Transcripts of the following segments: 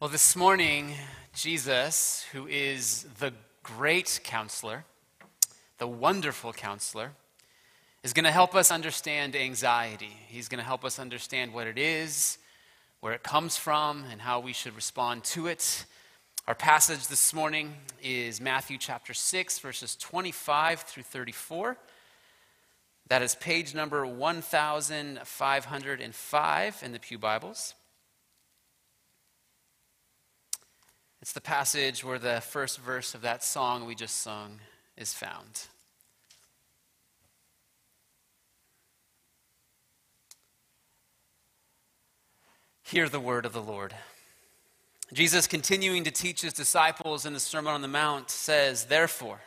Well, this morning, Jesus, who is the great counselor, the wonderful counselor, is going to help us understand anxiety. He's going to help us understand what it is, where it comes from, and how we should respond to it. Our passage this morning is Matthew chapter 6, verses 25 through 34. That is page number 1505 in the Pew Bibles. It's the passage where the first verse of that song we just sung is found. Hear the word of the Lord. Jesus, continuing to teach his disciples in the Sermon on the Mount, says, Therefore,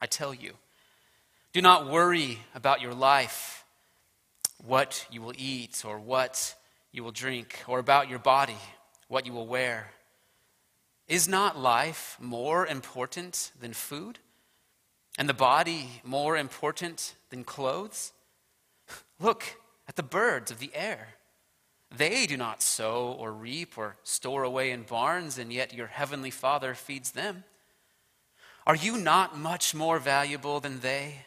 I tell you, do not worry about your life, what you will eat or what you will drink, or about your body, what you will wear. Is not life more important than food? And the body more important than clothes? Look at the birds of the air. They do not sow or reap or store away in barns, and yet your heavenly Father feeds them. Are you not much more valuable than they?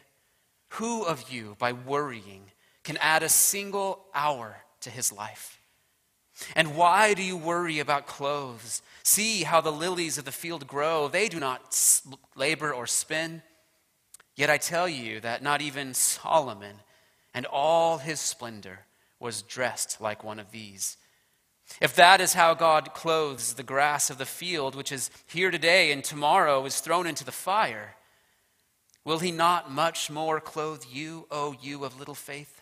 Who of you, by worrying, can add a single hour to his life? And why do you worry about clothes? See how the lilies of the field grow. They do not labor or spin. Yet I tell you that not even Solomon and all his splendor was dressed like one of these. If that is how God clothes the grass of the field, which is here today and tomorrow is thrown into the fire, will he not much more clothe you, O you of little faith?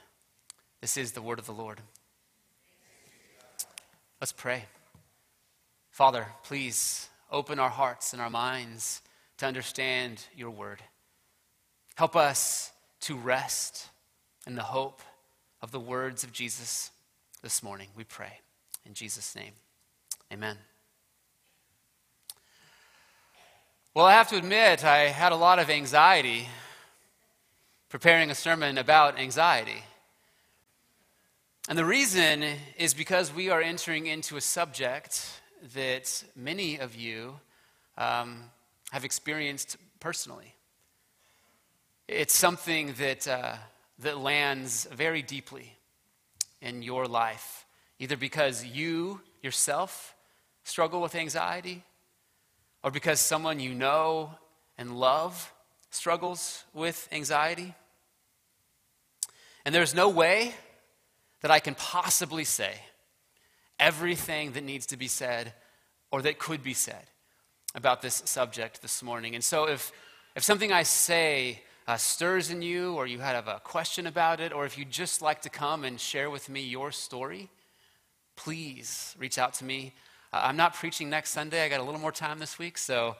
This is the word of the Lord. Let's pray. Father, please open our hearts and our minds to understand your word. Help us to rest in the hope of the words of Jesus this morning, we pray. In Jesus' name, amen. Well, I have to admit, I had a lot of anxiety preparing a sermon about anxiety. And the reason is because we are entering into a subject that many of you um, have experienced personally. It's something that, uh, that lands very deeply in your life, either because you yourself struggle with anxiety, or because someone you know and love struggles with anxiety. And there's no way that I can possibly say everything that needs to be said or that could be said about this subject this morning. And so if, if something I say uh, stirs in you, or you have a question about it, or if you just like to come and share with me your story, please reach out to me. Uh, I'm not preaching next Sunday, I got a little more time this week, so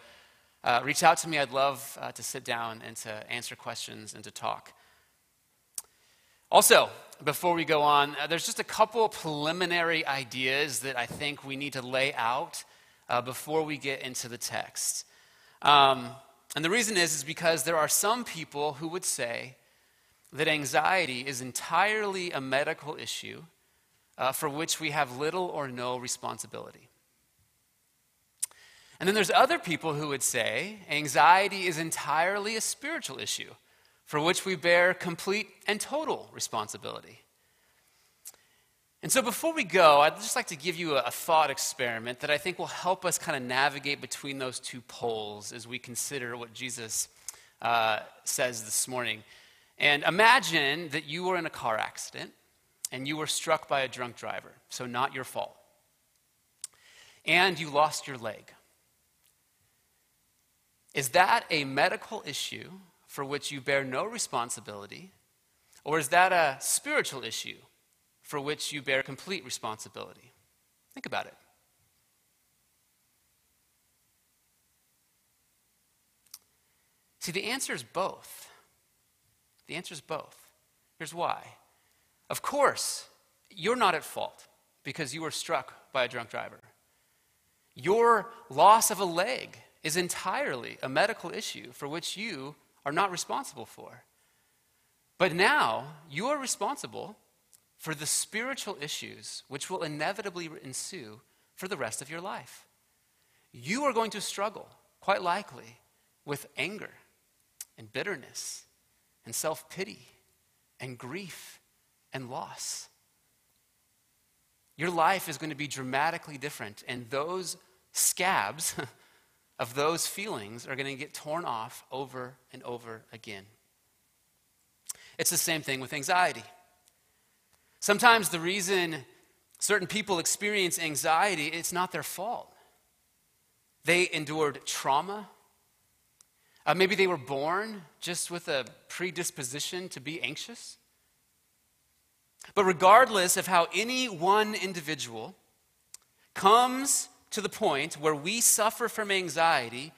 uh, reach out to me. I'd love uh, to sit down and to answer questions and to talk. Also, before we go on, uh, there's just a couple preliminary ideas that I think we need to lay out uh, before we get into the text. Um, and the reason is, is because there are some people who would say that anxiety is entirely a medical issue uh, for which we have little or no responsibility. And then there's other people who would say anxiety is entirely a spiritual issue for which we bear complete and total responsibility. And so, before we go, I'd just like to give you a, thought experiment that I think will help us kind of navigate between those two poles as we consider what Jesus uh, says this morning. And imagine that you were in a car accident and you were struck by a drunk driver, so not your fault. And you lost your leg. Is that a medical issue for which you bear no responsibility? Or is that a spiritual issue for which you bear complete responsibility? Think about it. See, the answer is both. The answer is both. Here's why. Of course, you're not at fault because you were struck by a drunk driver. Your loss of a leg is entirely a medical issue for which you are not responsible for. But now you are responsible for the spiritual issues which will inevitably ensue for the rest of your life. You are going to struggle, quite likely, with anger and bitterness and self pity and grief and loss. Your life is going to be dramatically different, and those scabs of those feelings are going to get torn off over and over again. It's the same thing with anxiety. Sometimes the reason certain people experience anxiety, it's not their fault. They endured trauma. Uh, maybe they were born just with a predisposition to be anxious. But regardless of how any one individual comes to the point where we suffer from anxiety,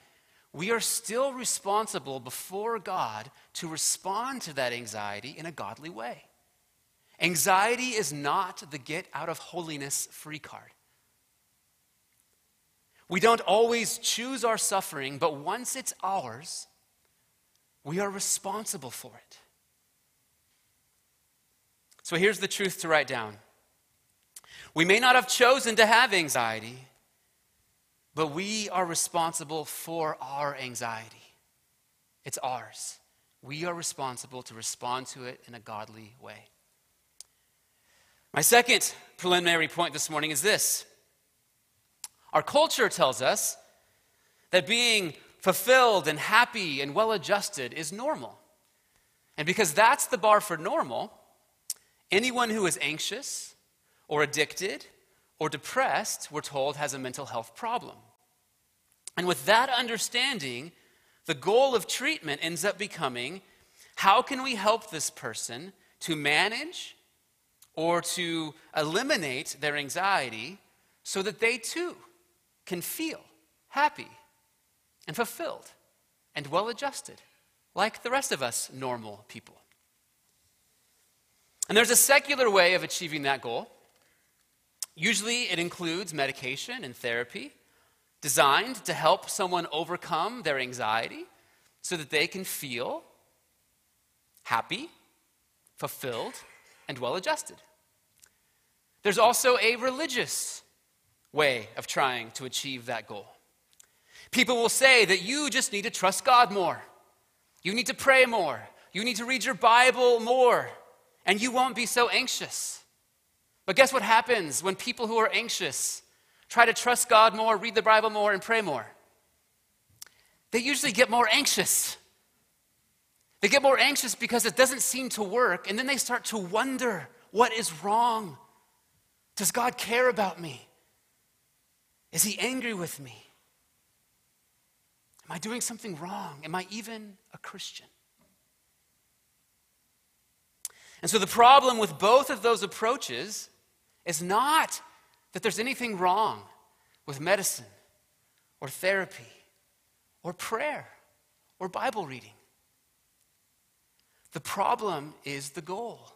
we are still responsible before God to respond to that anxiety in a godly way. Anxiety is not the get out of holiness free card. We don't always choose our suffering, but once it's ours, we are responsible for it. So here's the truth to write down. We may not have chosen to have anxiety, but we are responsible for our anxiety. It's ours. We are responsible to respond to it in a godly way. My second preliminary point this morning is this our culture tells us that being fulfilled and happy and well adjusted is normal. And because that's the bar for normal, anyone who is anxious or addicted or depressed, we're told, has a mental health problem. And with that understanding, the goal of treatment ends up becoming how can we help this person to manage or to eliminate their anxiety so that they too can feel happy and fulfilled and well adjusted, like the rest of us normal people. And there's a secular way of achieving that goal. Usually it includes medication and therapy designed to help someone overcome their anxiety so that they can feel happy, fulfilled, and well adjusted. There's also a religious way of trying to achieve that goal. People will say that you just need to trust God more. You need to pray more. You need to read your Bible more, and you won't be so anxious. But guess what happens when people who are anxious try to trust God more, read the Bible more, and pray more? They usually get more anxious. They get more anxious because it doesn't seem to work, and then they start to wonder what is wrong. Does God care about me? Is he angry with me? Am I doing something wrong? Am I even a Christian? And so the problem with both of those approaches is not that there's anything wrong with medicine or therapy or prayer or Bible reading. The problem is the goal.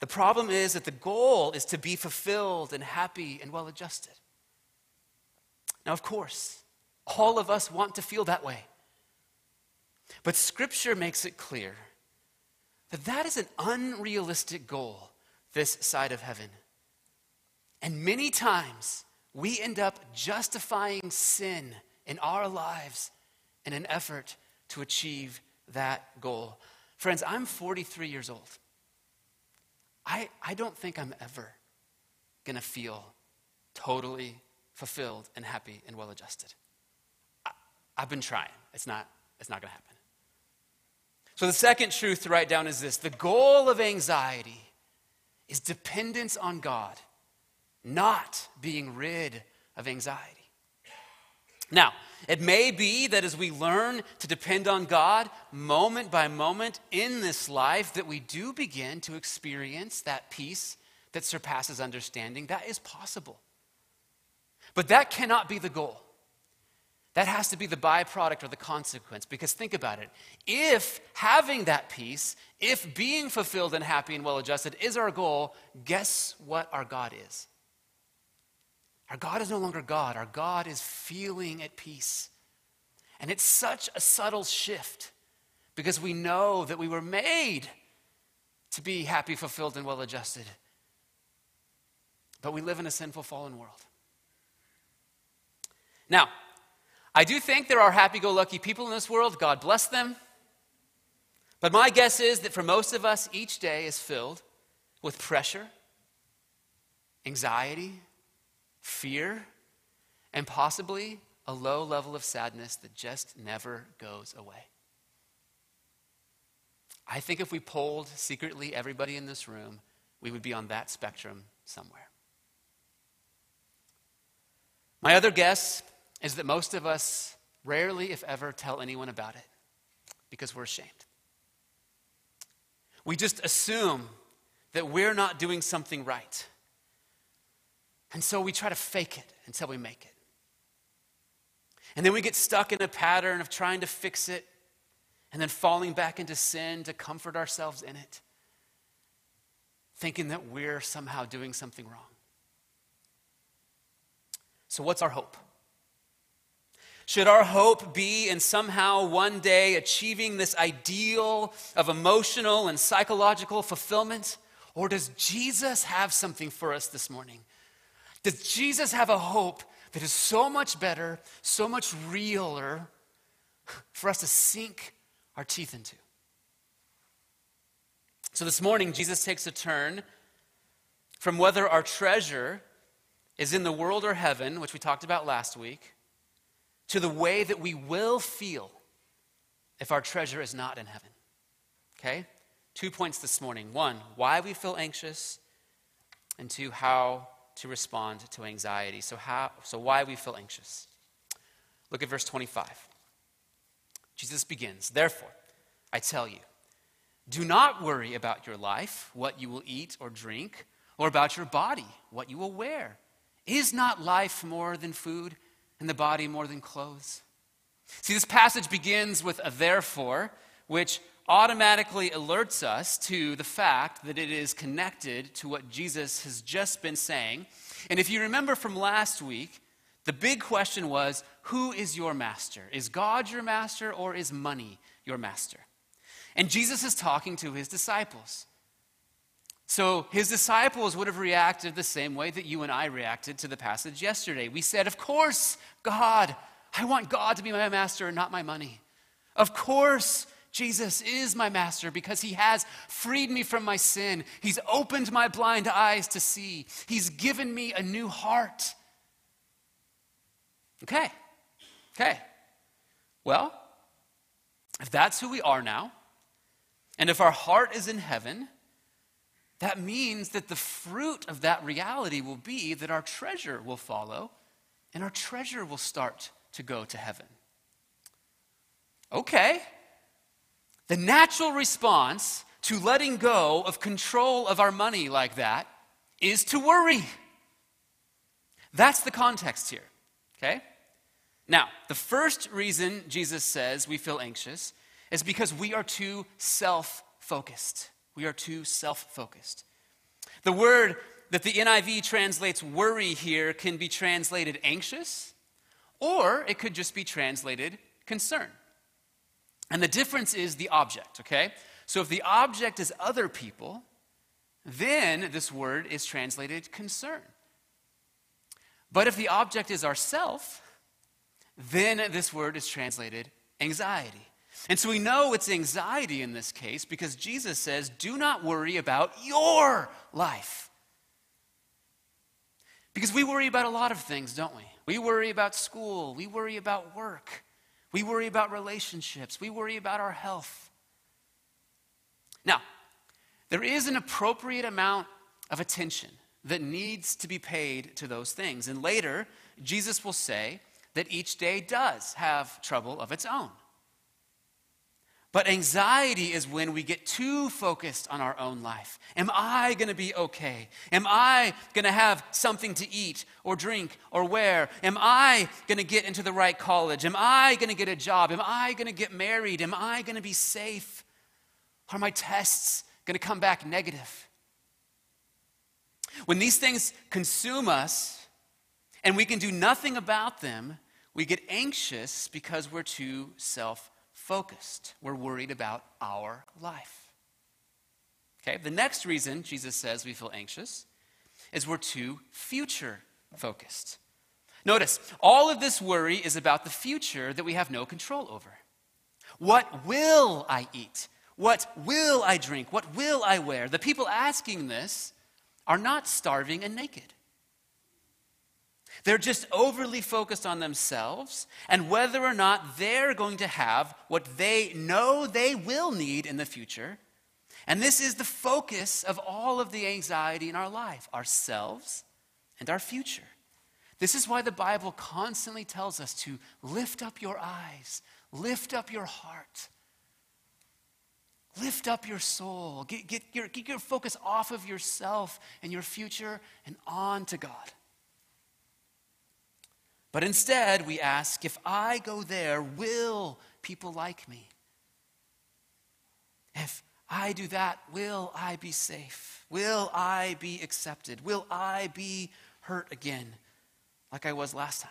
The problem is that the goal is to be fulfilled and happy and well adjusted. Now, of course, all of us want to feel that way. But Scripture makes it clear that that is an unrealistic goal this side of heaven. And many times we end up justifying sin in our lives in an effort to achieve that goal. Friends, I'm 43 years old. I, I don't think I'm ever going to feel totally fulfilled and happy and well adjusted. I, have been trying. It's not, it's not going to happen. So, the second truth to write down is this the goal of anxiety is dependence on God, not being rid of anxiety. Now, it may be that as we learn to depend on God moment by moment in this life, that we do begin to experience that peace that surpasses understanding. That is possible. But that cannot be the goal. That has to be the byproduct or the consequence. Because think about it. If having that peace, if being fulfilled and happy and well adjusted is our goal, guess what our God is? Our God is no longer God. Our God is feeling at peace. And it's such a subtle shift because we know that we were made to be happy, fulfilled, and well adjusted. But we live in a sinful, fallen world. Now, I do think there are happy go lucky people in this world. God bless them. But my guess is that for most of us, each day is filled with pressure, anxiety, fear, and possibly a low level of sadness that just never goes away. I think if we polled secretly everybody in this room, we would be on that spectrum somewhere. My other guess is that most of us rarely, if ever, tell anyone about it because we're ashamed. We just assume that we're not doing something right. And so we try to fake it until we make it. And then we get stuck in a pattern of trying to fix it and then falling back into sin to comfort ourselves in it, thinking that we're somehow doing something wrong. So, what's our hope? Should our hope be in somehow one day achieving this ideal of emotional and psychological fulfillment? Or does Jesus have something for us this morning? Does Jesus have a hope that is so much better, so much realer for us to sink our teeth into? So this morning, Jesus takes a turn from whether our treasure is in the world or heaven, which we talked about last week, to the way that we will feel if our treasure is not in heaven. Okay? Two points this morning. One, why we feel anxious, and two, how to respond to anxiety. So, how, so why we feel anxious. Look at verse 25. Jesus begins, Therefore, I tell you, do not worry about your life, what you will eat or drink, or about your body, what you will wear. Is not life more than food? And the body more than clothes. See, this passage begins with a therefore, which automatically alerts us to the fact that it is connected to what Jesus has just been saying. And if you remember from last week, the big question was who is your master? Is God your master or is money your master? And Jesus is talking to his disciples. So his disciples would have reacted the same way that you and I reacted to the passage yesterday. We said, Of course, God, I want God to be my master and not my money. Of course, Jesus is my master because he has freed me from my sin. He's opened my blind eyes to see. He's given me a new heart. Okay, okay. Well, if that's who we are now, and if our heart is in heaven, that means that the fruit of that reality will be that our treasure will follow and our treasure will start to go to heaven. Okay. The natural response to letting go of control of our money like that is to worry. That's the context here. Okay? Now, the first reason Jesus says we feel anxious is because we are too self focused. We are too self focused. The word that the NIV translates worry here can be translated anxious, or it could just be translated concern. And the difference is the object, okay? So if the object is other people, then this word is translated concern. But if the object is ourself, then this word is translated anxiety. And so we know it's anxiety in this case because Jesus says, Do not worry about your life. Because we worry about a lot of things, don't we? We worry about school, we worry about work, we worry about relationships, we worry about our health. Now, there is an appropriate amount of attention that needs to be paid to those things. And later, Jesus will say that each day does have trouble of its own. But anxiety is when we get too focused on our own life. Am I going to be okay? Am I going to have something to eat or drink or wear? Am I going to get into the right college? Am I going to get a job? Am I going to get married? Am I going to be safe? Are my tests going to come back negative? When these things consume us and we can do nothing about them, we get anxious because we're too self focused. We're worried about our life. Okay, the next reason Jesus says we feel anxious is we're too future focused. Notice, all of this worry is about the future that we have no control over. What will I eat? What will I drink? What will I wear? The people asking this are not starving and naked. They're just overly focused on themselves and whether or not they're going to have what they know they will need in the future. And this is the focus of all of the anxiety in our life ourselves and our future. This is why the Bible constantly tells us to lift up your eyes, lift up your heart, lift up your soul, get, get, your, get your focus off of yourself and your future and on to God. But instead, we ask if I go there, will people like me? If I do that, will I be safe? Will I be accepted? Will I be hurt again like I was last time?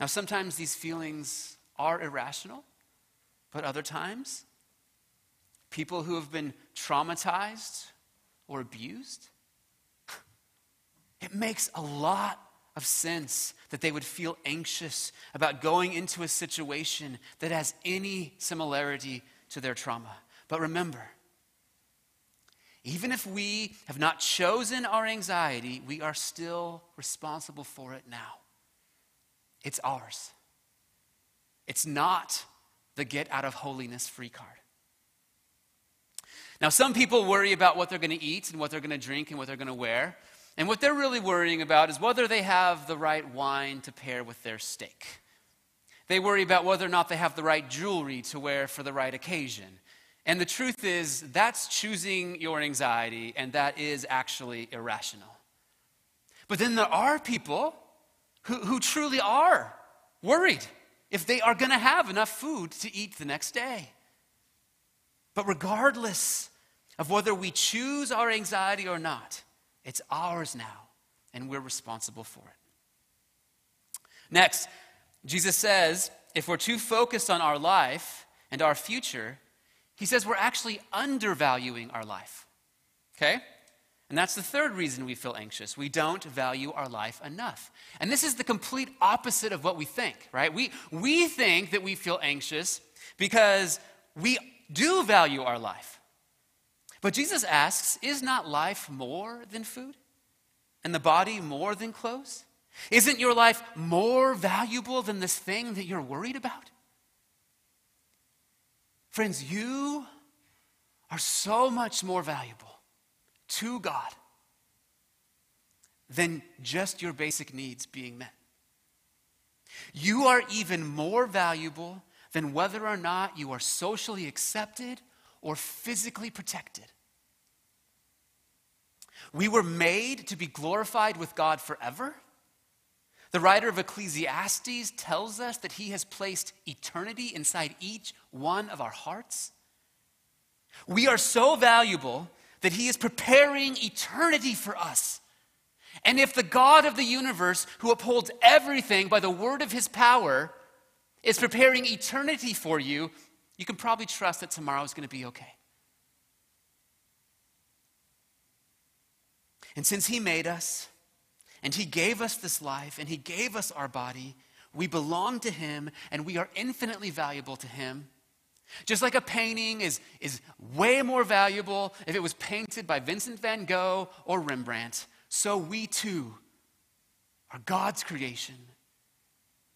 Now, sometimes these feelings are irrational, but other times, people who have been traumatized or abused, it makes a lot of sense that they would feel anxious about going into a situation that has any similarity to their trauma. But remember, even if we have not chosen our anxiety, we are still responsible for it now. It's ours. It's not the get out of holiness free card. Now, some people worry about what they're going to eat and what they're going to drink and what they're going to wear. And what they're really worrying about is whether they have the right wine to pair with their steak. They worry about whether or not they have the right jewelry to wear for the right occasion. And the truth is, that's choosing your anxiety, and that is actually irrational. But then there are people who, who truly are worried if they are going to have enough food to eat the next day. But regardless of whether we choose our anxiety or not, it's ours now, and we're responsible for it. Next, Jesus says if we're too focused on our life and our future, he says we're actually undervaluing our life. Okay? And that's the third reason we feel anxious. We don't value our life enough. And this is the complete opposite of what we think, right? We, we think that we feel anxious because we do value our life. But Jesus asks Is not life more than food? And the body more than clothes? Isn't your life more valuable than this thing that you're worried about? Friends, you are so much more valuable to God than just your basic needs being met. You are even more valuable than whether or not you are socially accepted or physically protected. We were made to be glorified with God forever. The writer of Ecclesiastes tells us that he has placed eternity inside each one of our hearts. We are so valuable that he is preparing eternity for us. And if the God of the universe, who upholds everything by the word of his power, is preparing eternity for you, you can probably trust that tomorrow is going to be okay. And since He made us, and He gave us this life, and He gave us our body, we belong to Him, and we are infinitely valuable to Him. Just like a painting is, is way more valuable if it was painted by Vincent van Gogh or Rembrandt, so we too are God's creation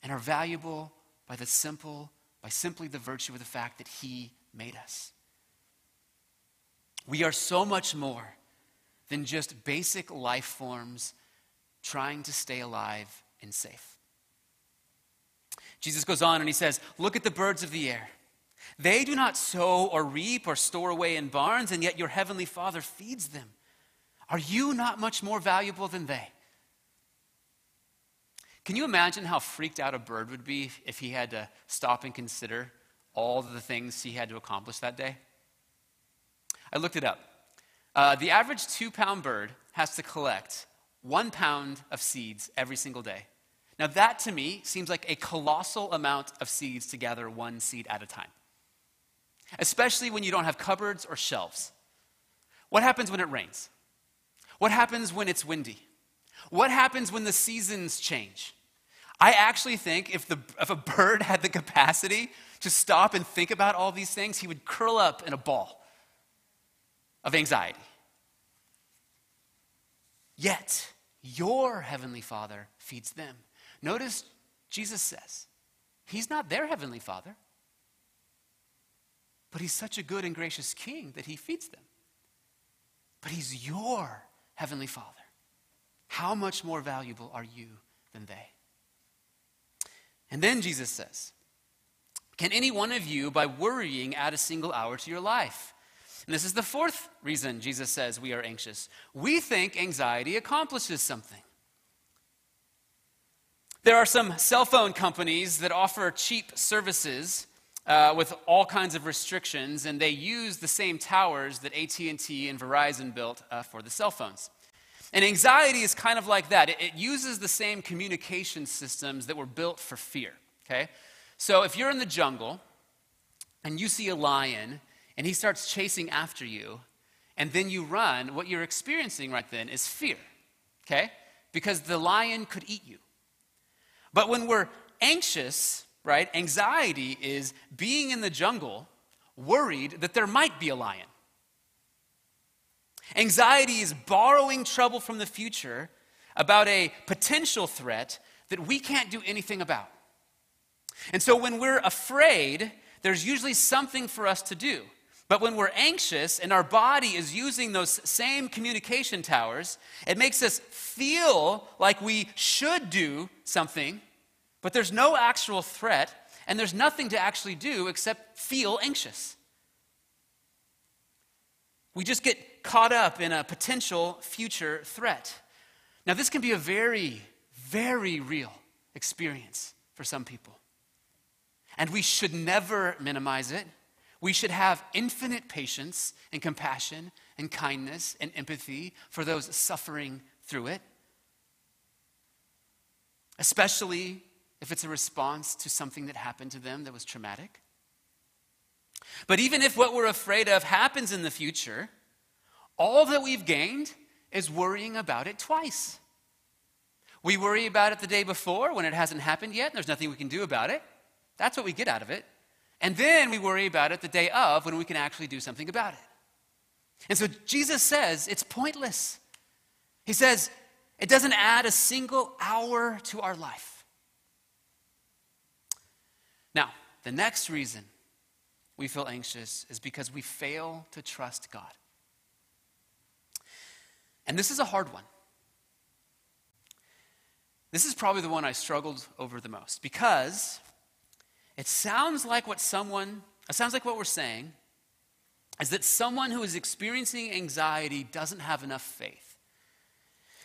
and are valuable by the simple, by simply the virtue of the fact that He made us. We are so much more than just basic life forms trying to stay alive and safe. Jesus goes on and he says, Look at the birds of the air. They do not sow or reap or store away in barns, and yet your heavenly Father feeds them. Are you not much more valuable than they? Can you imagine how freaked out a bird would be if he had to stop and consider all the things he had to accomplish that day? I looked it up. Uh, the average two pound bird has to collect one pound of seeds every single day. Now, that to me seems like a colossal amount of seeds to gather one seed at a time, especially when you don't have cupboards or shelves. What happens when it rains? What happens when it's windy? What happens when the seasons change? I actually think if, the, if a bird had the capacity to stop and think about all these things, he would curl up in a ball of anxiety. Yet, your heavenly Father feeds them. Notice Jesus says, He's not their heavenly Father, but He's such a good and gracious King that He feeds them. But He's your heavenly Father. How much more valuable are you than they? And then Jesus says, Can any one of you, by worrying, add a single hour to your life? And this is the fourth reason Jesus says we are anxious. We think anxiety accomplishes something. There are some cell phone companies that offer cheap services uh, with all kinds of restrictions, and they use the same towers that AT&T and Verizon built uh, for the cell phones. And anxiety is kind of like that. It, it uses the same communication systems that were built for fear. Okay, so if you're in the jungle and you see a lion and he starts chasing after you, and then you run, what you're experiencing right then is fear. Okay, because the lion could eat you. But when we're anxious, right, anxiety is being in the jungle, worried that there might be a lion. Anxiety is borrowing trouble from the future about a potential threat that we can't do anything about. And so when we're afraid, there's usually something for us to do. But when we're anxious and our body is using those same communication towers, it makes us feel like we should do something, but there's no actual threat, and there's nothing to actually do except feel anxious. We just get caught up in a potential future threat. Now, this can be a very, very real experience for some people. And we should never minimize it. We should have infinite patience and compassion and kindness and empathy for those suffering through it, especially if it's a response to something that happened to them that was traumatic. But even if what we're afraid of happens in the future, all that we've gained is worrying about it twice. We worry about it the day before when it hasn't happened yet, and there's nothing we can do about it. That's what we get out of it. And then we worry about it the day of when we can actually do something about it. And so Jesus says it's pointless. He says it doesn't add a single hour to our life. Now, the next reason we feel anxious is because we fail to trust God. And this is a hard one. This is probably the one I struggled over the most because it sounds like what someone, it sounds like what we're saying is that someone who is experiencing anxiety doesn't have enough faith.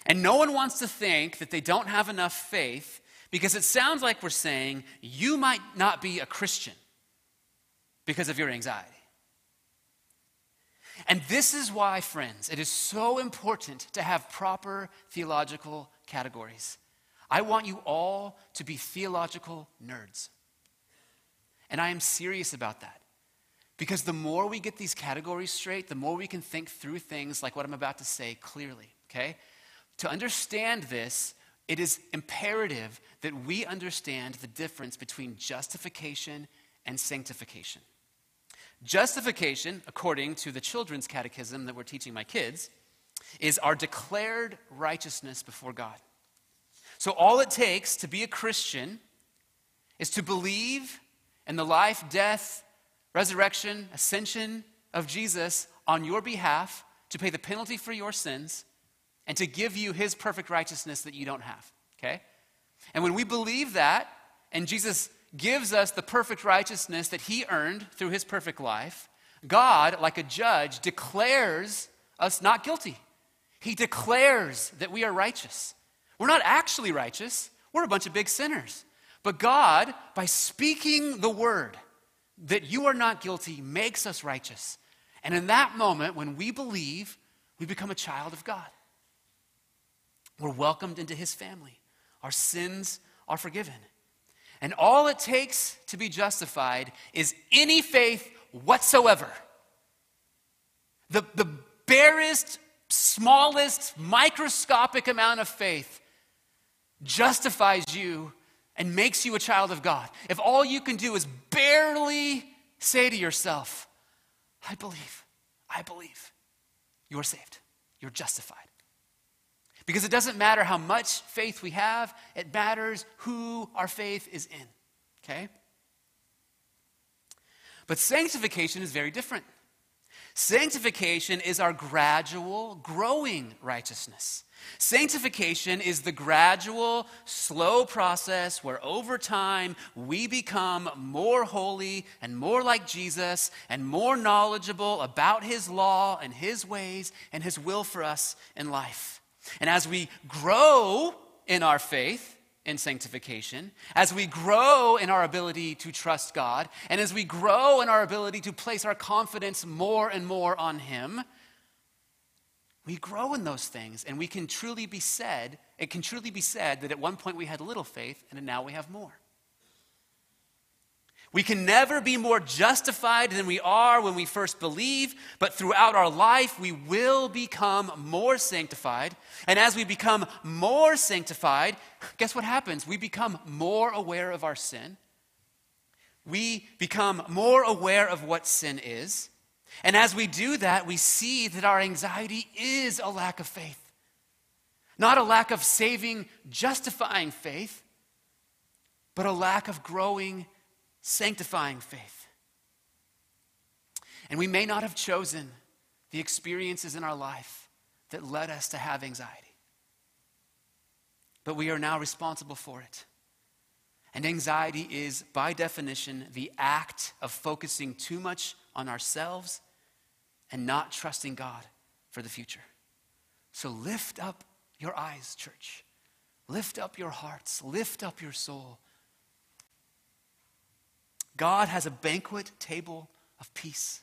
And no one wants to think that they don't have enough faith because it sounds like we're saying you might not be a Christian because of your anxiety. And this is why, friends, it is so important to have proper theological categories. I want you all to be theological nerds. And I am serious about that. Because the more we get these categories straight, the more we can think through things like what I'm about to say clearly, okay? To understand this, it is imperative that we understand the difference between justification and sanctification. Justification, according to the children's catechism that we're teaching my kids, is our declared righteousness before God. So, all it takes to be a Christian is to believe in the life, death, resurrection, ascension of Jesus on your behalf to pay the penalty for your sins and to give you his perfect righteousness that you don't have. Okay? And when we believe that, and Jesus gives us the perfect righteousness that he earned through his perfect life, God, like a judge, declares us not guilty. He declares that we are righteous. We're not actually righteous, we're a bunch of big sinners. But God, by speaking the word that you are not guilty, makes us righteous. And in that moment, when we believe, we become a child of God. We're welcomed into his family. Our sins are forgiven. And all it takes to be justified is any faith whatsoever. The, the barest, smallest, microscopic amount of faith justifies you and makes you a child of God. If all you can do is barely say to yourself, I believe, I believe, you're saved, you're justified. Because it doesn't matter how much faith we have, it matters who our faith is in. Okay? But sanctification is very different. Sanctification is our gradual, growing righteousness. Sanctification is the gradual, slow process where over time we become more holy and more like Jesus and more knowledgeable about His law and His ways and His will for us in life. And as we grow in our faith, in sanctification, as we grow in our ability to trust God, and as we grow in our ability to place our confidence more and more on Him, we grow in those things and we can truly be said, it can truly be said that at one point we had little faith and now we have more. We can never be more justified than we are when we first believe, but throughout our life, we will become more sanctified. And as we become more sanctified, guess what happens? We become more aware of our sin. We become more aware of what sin is. And as we do that, we see that our anxiety is a lack of faith. Not a lack of saving, justifying faith, but a lack of growing sanctifying faith. And we may not have chosen the experiences in our life that led us to have anxiety, but we are now responsible for it. And anxiety is, by definition, the act of focusing too much on ourselves and not trusting God for the future. So lift up your eyes, church. Lift up your hearts. Lift up your soul. God has a banquet table of peace.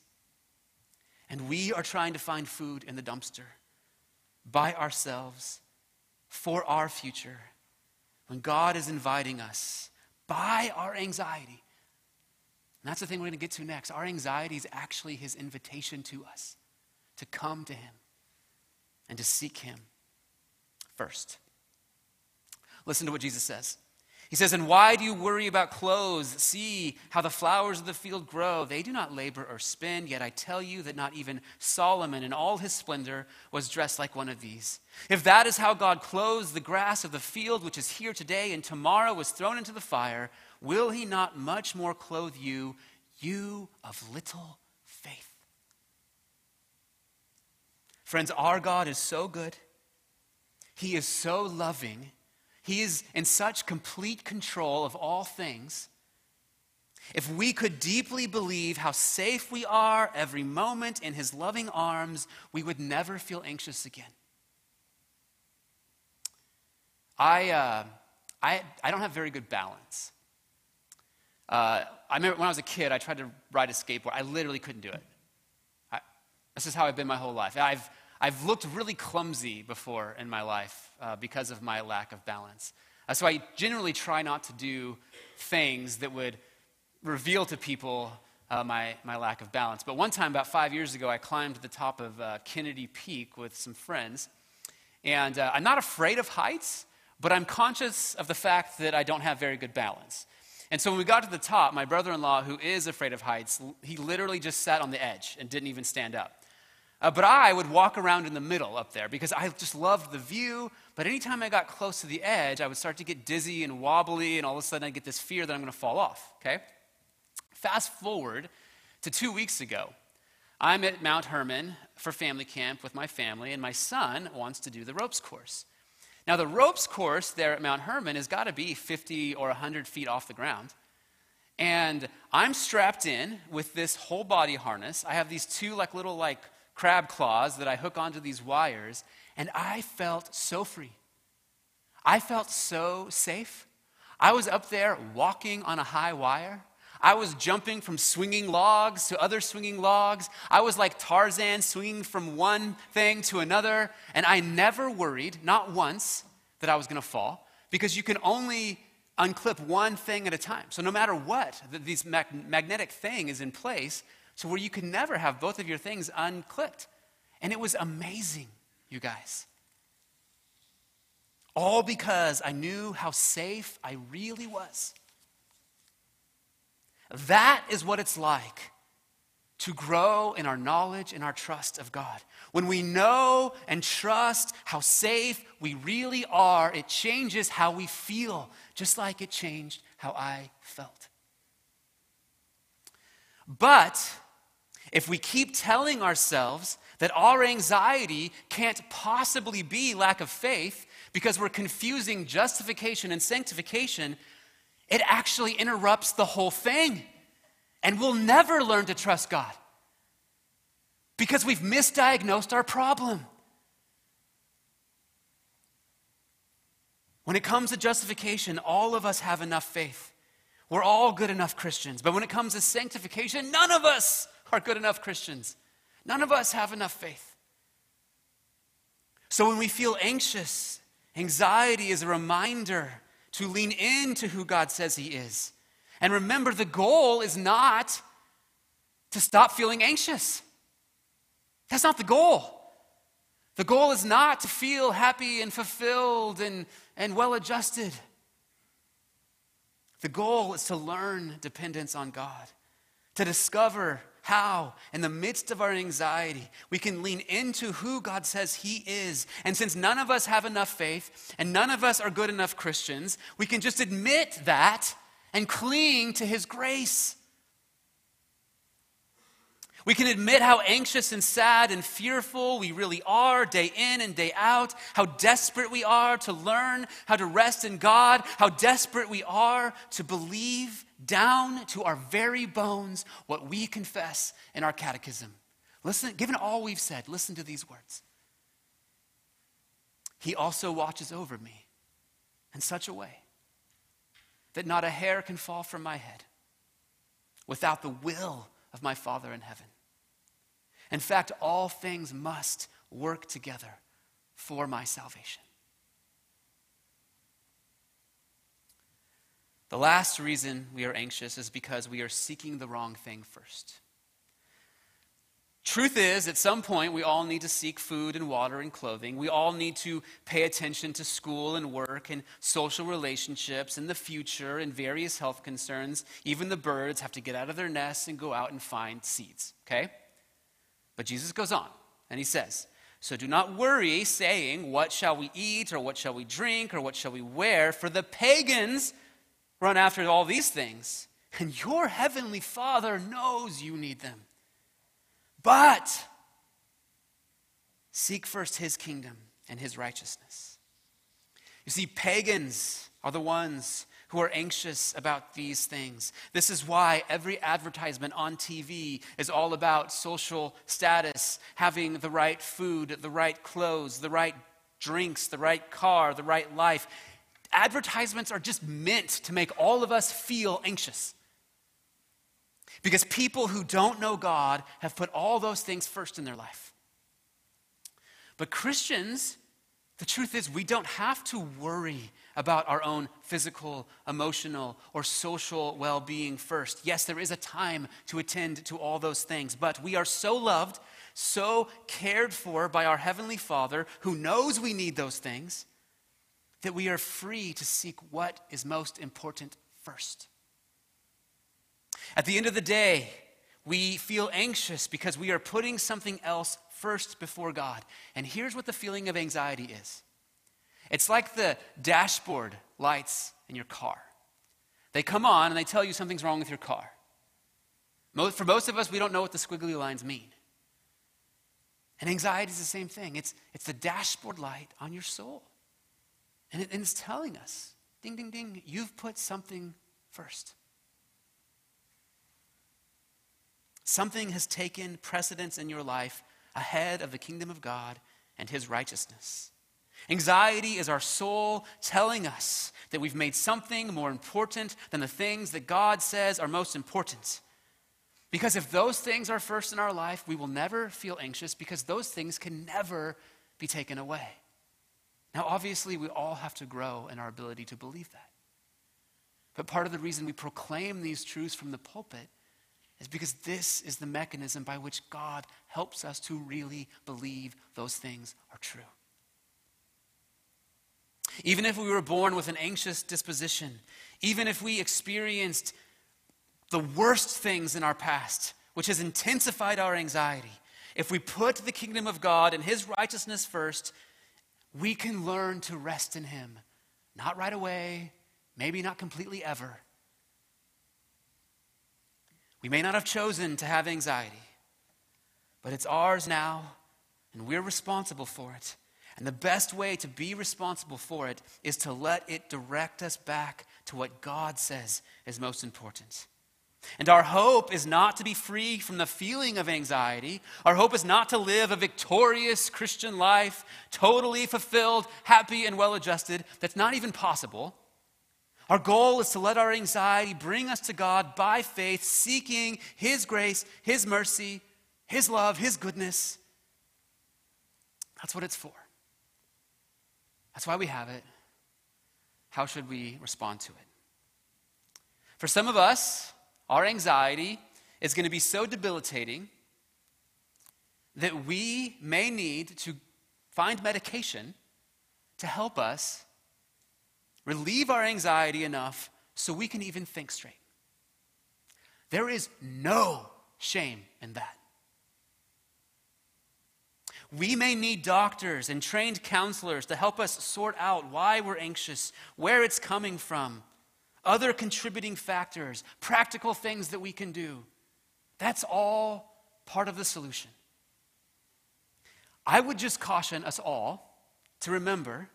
And we are trying to find food in the dumpster by ourselves for our future when God is inviting us by our anxiety. And that's the thing we're going to get to next. Our anxiety is actually his invitation to us to come to him and to seek him first. Listen to what Jesus says. He says, And why do you worry about clothes? See how the flowers of the field grow. They do not labor or spin, yet I tell you that not even Solomon in all his splendor was dressed like one of these. If that is how God clothes the grass of the field, which is here today and tomorrow was thrown into the fire, will he not much more clothe you, you of little faith? Friends, our God is so good, he is so loving he is in such complete control of all things. If we could deeply believe how safe we are every moment in His loving arms, we would never feel anxious again. I, uh, I, I don't have very good balance. Uh, I remember when I was a kid, I tried to ride a skateboard. I literally couldn't do it. I, this is how I've been my whole life. I've, I've looked really clumsy before in my life uh, because of my lack of balance. Uh, so I generally try not to do things that would reveal to people uh, my, my lack of balance. But one time, about five years ago, I climbed to the top of uh, Kennedy Peak with some friends. And uh, I'm not afraid of heights, but I'm conscious of the fact that I don't have very good balance. And so when we got to the top, my brother in law, who is afraid of heights, he literally just sat on the edge and didn't even stand up. Uh, but I would walk around in the middle up there because I just loved the view. But anytime I got close to the edge, I would start to get dizzy and wobbly, and all of a sudden I get this fear that I'm going to fall off, okay? Fast forward to two weeks ago. I'm at Mount Hermon for family camp with my family, and my son wants to do the ropes course. Now, the ropes course there at Mount Hermon has got to be 50 or 100 feet off the ground. And I'm strapped in with this whole body harness. I have these two like little like crab claws that I hook onto these wires, and I felt so free. I felt so safe. I was up there walking on a high wire. I was jumping from swinging logs to other swinging logs. I was like Tarzan swinging from one thing to another. And I never worried, not once, that I was going to fall because you can only unclip one thing at a time. So no matter what, this mag- magnetic thing is in place so where you could never have both of your things unclipped. And it was amazing, you guys. All because I knew how safe I really was. That is what it's like to grow in our knowledge and our trust of God. When we know and trust how safe we really are, it changes how we feel, just like it changed how I felt. But if we keep telling ourselves that our anxiety can't possibly be lack of faith because we're confusing justification and sanctification, it actually interrupts the whole thing. And we'll never learn to trust God because we've misdiagnosed our problem. When it comes to justification, all of us have enough faith. We're all good enough Christians. But when it comes to sanctification, none of us are good enough Christians. None of us have enough faith. So when we feel anxious, anxiety is a reminder to lean into who God says He is. And remember, the goal is not to stop feeling anxious. That's not the goal. The goal is not to feel happy and fulfilled and, and well adjusted. The goal is to learn dependence on God, to discover how, in the midst of our anxiety, we can lean into who God says He is. And since none of us have enough faith and none of us are good enough Christians, we can just admit that and cling to His grace. We can admit how anxious and sad and fearful we really are day in and day out, how desperate we are to learn how to rest in God, how desperate we are to believe down to our very bones what we confess in our catechism. Listen, given all we've said, listen to these words. He also watches over me in such a way that not a hair can fall from my head without the will of my Father in heaven. In fact, all things must work together for my salvation. The last reason we are anxious is because we are seeking the wrong thing first. Truth is, at some point, we all need to seek food and water and clothing. We all need to pay attention to school and work and social relationships and the future and various health concerns. Even the birds have to get out of their nests and go out and find seeds, okay? But Jesus goes on and he says, So do not worry, saying, What shall we eat, or what shall we drink, or what shall we wear? For the pagans run after all these things, and your heavenly Father knows you need them. But seek first his kingdom and his righteousness. You see, pagans are the ones who are anxious about these things. This is why every advertisement on TV is all about social status, having the right food, the right clothes, the right drinks, the right car, the right life. Advertisements are just meant to make all of us feel anxious. Because people who don't know God have put all those things first in their life. But Christians, the truth is, we don't have to worry about our own physical, emotional, or social well being first. Yes, there is a time to attend to all those things, but we are so loved, so cared for by our Heavenly Father who knows we need those things that we are free to seek what is most important first. At the end of the day, we feel anxious because we are putting something else first before God. And here's what the feeling of anxiety is it's like the dashboard lights in your car. They come on and they tell you something's wrong with your car. For most of us, we don't know what the squiggly lines mean. And anxiety is the same thing it's, it's the dashboard light on your soul. And, it, and it's telling us ding, ding, ding, you've put something first. Something has taken precedence in your life ahead of the kingdom of God and his righteousness. Anxiety is our soul telling us that we've made something more important than the things that God says are most important. Because if those things are first in our life, we will never feel anxious because those things can never be taken away. Now, obviously, we all have to grow in our ability to believe that. But part of the reason we proclaim these truths from the pulpit is because this is the mechanism by which God helps us to really believe those things are true. Even if we were born with an anxious disposition, even if we experienced the worst things in our past, which has intensified our anxiety, if we put the kingdom of God and his righteousness first, we can learn to rest in him. Not right away, maybe not completely ever. We may not have chosen to have anxiety, but it's ours now, and we're responsible for it. And the best way to be responsible for it is to let it direct us back to what God says is most important. And our hope is not to be free from the feeling of anxiety. Our hope is not to live a victorious Christian life, totally fulfilled, happy, and well adjusted. That's not even possible. Our goal is to let our anxiety bring us to God by faith, seeking His grace, His mercy, His love, His goodness. That's what it's for. That's why we have it. How should we respond to it? For some of us, our anxiety is going to be so debilitating that we may need to find medication to help us relieve our anxiety enough so we can even think straight. There is no shame in that. We may need doctors and trained counselors to help us sort out why we're anxious, where it's coming from, other contributing factors, practical things that we can do. That's all part of the solution. I would just caution us all to remember,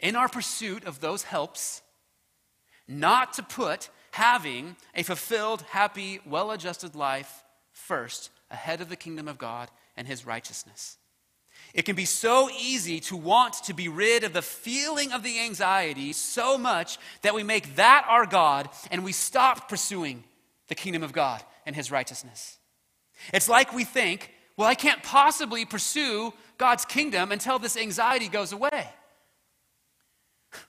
in our pursuit of those helps, not to put having a fulfilled, happy, well adjusted life first ahead of the kingdom of God and his righteousness. It can be so easy to want to be rid of the feeling of the anxiety so much that we make that our God and we stop pursuing the kingdom of God and his righteousness. It's like we think, well, I can't possibly pursue God's kingdom until this anxiety goes away.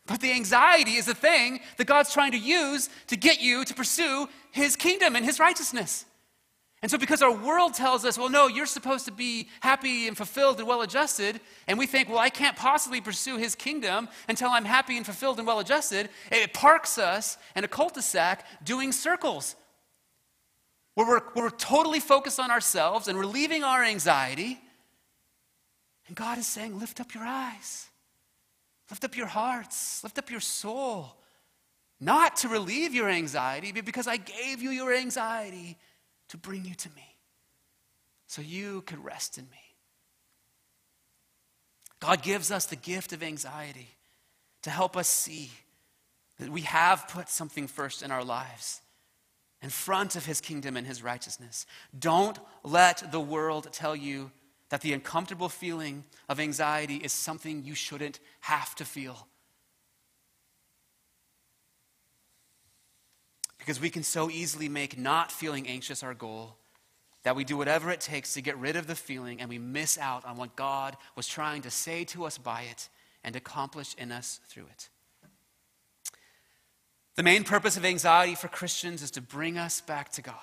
But the anxiety is the thing that God's trying to use to get you to pursue his kingdom and his righteousness. And so, because our world tells us, well, no, you're supposed to be happy and fulfilled and well adjusted, and we think, well, I can't possibly pursue his kingdom until I'm happy and fulfilled and well adjusted, it parks us in a cul de sac doing circles where we're, where we're totally focused on ourselves and relieving our anxiety. And God is saying, lift up your eyes, lift up your hearts, lift up your soul. Not to relieve your anxiety, but because I gave you your anxiety to bring you to me so you could rest in me. God gives us the gift of anxiety to help us see that we have put something first in our lives in front of his kingdom and his righteousness. Don't let the world tell you that the uncomfortable feeling of anxiety is something you shouldn't have to feel. Because we can so easily make not feeling anxious our goal that we do whatever it takes to get rid of the feeling and we miss out on what God was trying to say to us by it and accomplish in us through it. The main purpose of anxiety for Christians is to bring us back to God,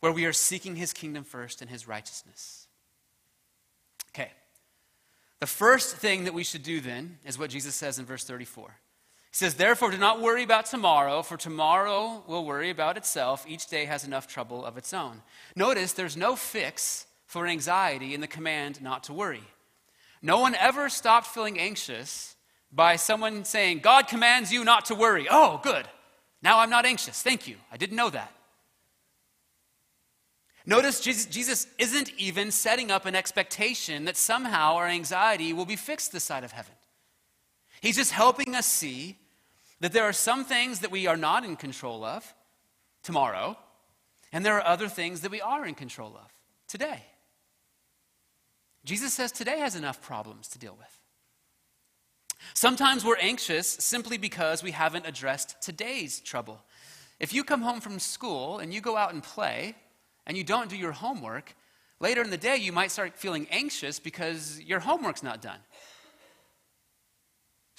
where we are seeking His kingdom first and His righteousness. Okay. The first thing that we should do then is what Jesus says in verse 34. He says, Therefore, do not worry about tomorrow, for tomorrow will worry about itself. Each day has enough trouble of its own. Notice there's no fix for anxiety in the command not to worry. No one ever stopped feeling anxious by someone saying, God commands you not to worry. Oh, good. Now I'm not anxious. Thank you. I didn't know that. Notice Jesus isn't even setting up an expectation that somehow our anxiety will be fixed this side of heaven. He's just helping us see that there are some things that we are not in control of tomorrow, And there are other things that we are in control of today. Jesus says today has enough problems to deal with. Sometimes we're anxious simply because we haven't addressed today's trouble. If you come home from school and you go out and play and you don't do your homework, later in the day you might start feeling anxious because your homework's not done.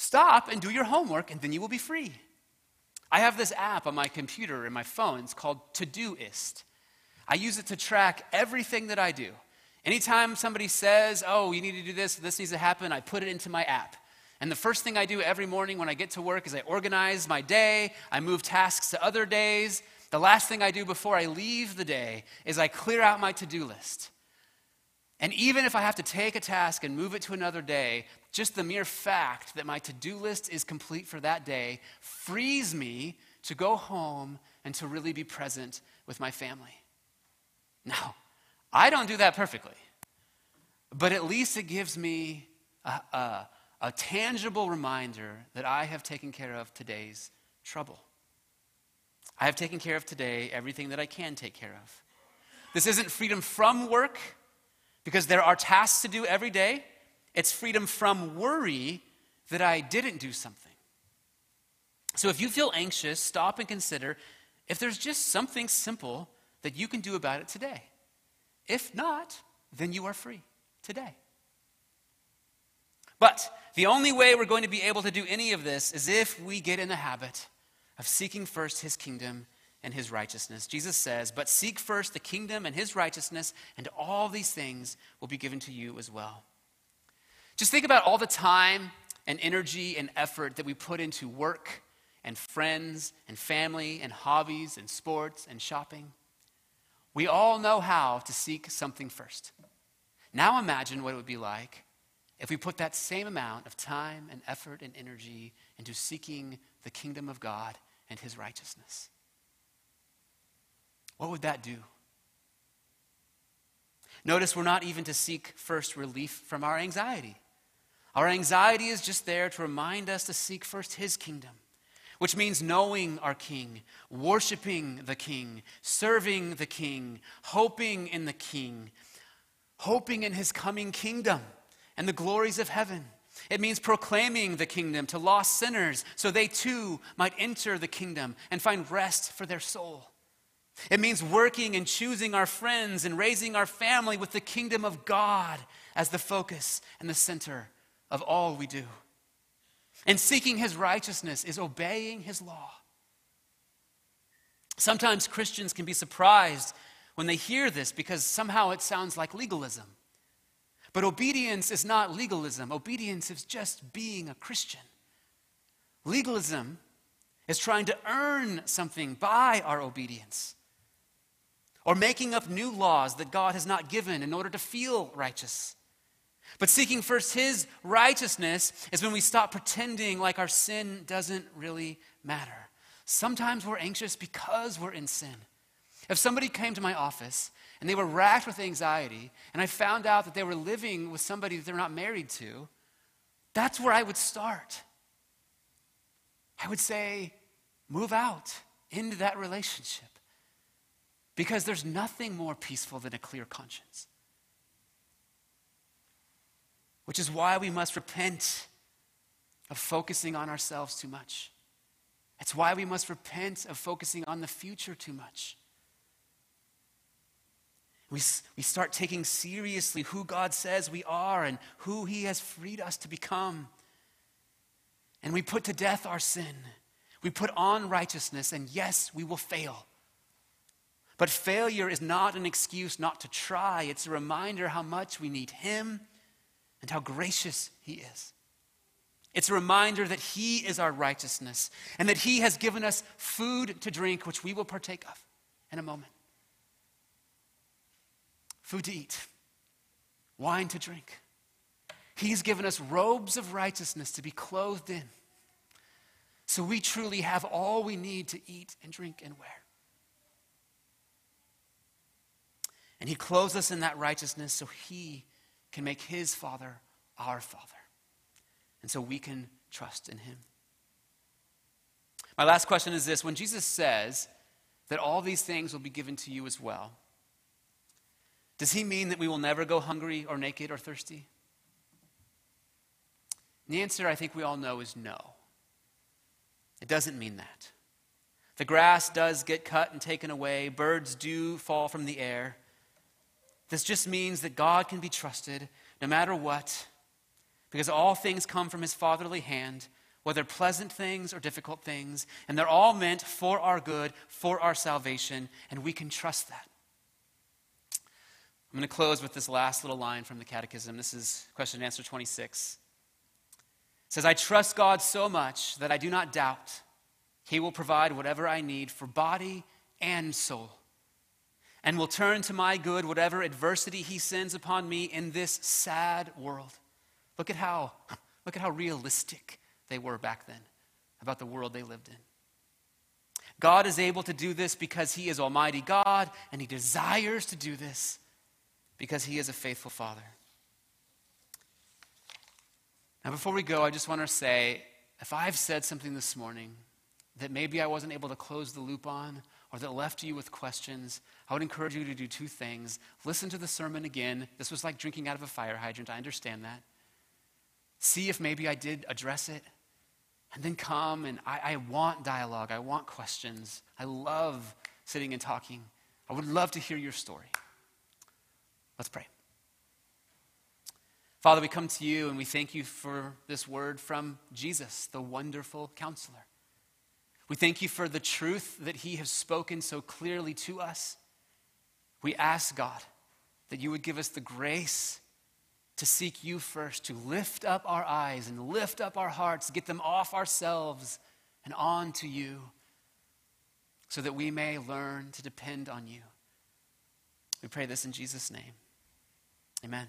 Stop and do your homework, and then you will be free. I have this app on my computer and my phone. It's called Todoist. I use it to track everything that I do. Anytime somebody says, Oh, you need to do this, this needs to happen, I put it into my app. And the first thing I do every morning when I get to work is I organize my day, I move tasks to other days. The last thing I do before I leave the day is I clear out my to do list. And even if I have to take a task and move it to another day, just the mere fact that my to do list is complete for that day frees me to go home and to really be present with my family. Now, I don't do that perfectly, but at least it gives me a, a, a tangible reminder that I have taken care of today's trouble. I have taken care of today everything that I can take care of. This isn't freedom from work, because there are tasks to do every day. It's freedom from worry that I didn't do something. So if you feel anxious, stop and consider if there's just something simple that you can do about it today. If not, then you are free today. But the only way we're going to be able to do any of this is if we get in the habit of seeking first his kingdom and his righteousness. Jesus says, But seek first the kingdom and his righteousness, and all these things will be given to you as well. Just think about all the time and energy and effort that we put into work and friends and family and hobbies and sports and shopping. We all know how to seek something first. Now imagine what it would be like if we put that same amount of time and effort and energy into seeking the kingdom of God and his righteousness. What would that do? Notice we're not even to seek first relief from our anxiety. Our anxiety is just there to remind us to seek first His kingdom, which means knowing our King, worshiping the King, serving the King, hoping in the King, hoping in His coming kingdom and the glories of heaven. It means proclaiming the kingdom to lost sinners so they too might enter the kingdom and find rest for their soul. It means working and choosing our friends and raising our family with the kingdom of God as the focus and the center of all we do. And seeking his righteousness is obeying his law. Sometimes Christians can be surprised when they hear this because somehow it sounds like legalism. But obedience is not legalism, obedience is just being a Christian. Legalism is trying to earn something by our obedience or making up new laws that God has not given in order to feel righteous. But seeking first His righteousness is when we stop pretending like our sin doesn't really matter. Sometimes we're anxious because we're in sin. If somebody came to my office and they were racked with anxiety, and I found out that they were living with somebody that they're not married to, that's where I would start. I would say, move out into that relationship. Because there's nothing more peaceful than a clear conscience. Which is why we must repent of focusing on ourselves too much. It's why we must repent of focusing on the future too much. We, we start taking seriously who God says we are and who He has freed us to become. And we put to death our sin. We put on righteousness, and yes, we will fail. But failure is not an excuse not to try, it's a reminder how much we need Him and how gracious He is. It's a reminder that He is our righteousness and that He has given us food to drink, which we will partake of in a moment. Food to eat, wine to drink. He's given us robes of righteousness to be clothed in. So we truly have all we need to eat and drink and wear. And he clothes us in that righteousness so he can make his Father our Father. And so we can trust in him. My last question is this when Jesus says that all these things will be given to you as well. Does he mean that we will never go hungry or naked or thirsty? And the answer, I think we all know, is no. It doesn't mean that. The grass does get cut and taken away, birds do fall from the air. This just means that God can be trusted no matter what, because all things come from his fatherly hand, whether pleasant things or difficult things, and they're all meant for our good, for our salvation, and we can trust that. I'm going to close with this last little line from the Catechism. This is question and answer 26. It says, I trust God so much that I do not doubt He will provide whatever I need for body and soul, and will turn to my good whatever adversity He sends upon me in this sad world. Look at how, look at how realistic they were back then about the world they lived in. God is able to do this because He is Almighty God, and He desires to do this because He is a faithful Father. Now, before we go, I just want to say if I've said something this morning that maybe I wasn't able to close the loop on, or that left you with questions, I would encourage you to do two things. Listen to the sermon again. This was like drinking out of a fire hydrant. I understand that. See if maybe I did address it. And then come and I, I want dialogue. I want questions. I love sitting and talking. I would love to hear your story. Let's pray. Father, we come to you and we thank you for this word from Jesus, the wonderful counselor. We thank you for the truth that he has spoken so clearly to us. We ask, God, that you would give us the grace to seek you first, to lift up our eyes and lift up our hearts, get them off ourselves and on to you, so that we may learn to depend on you. We pray this in Jesus' name. Amen.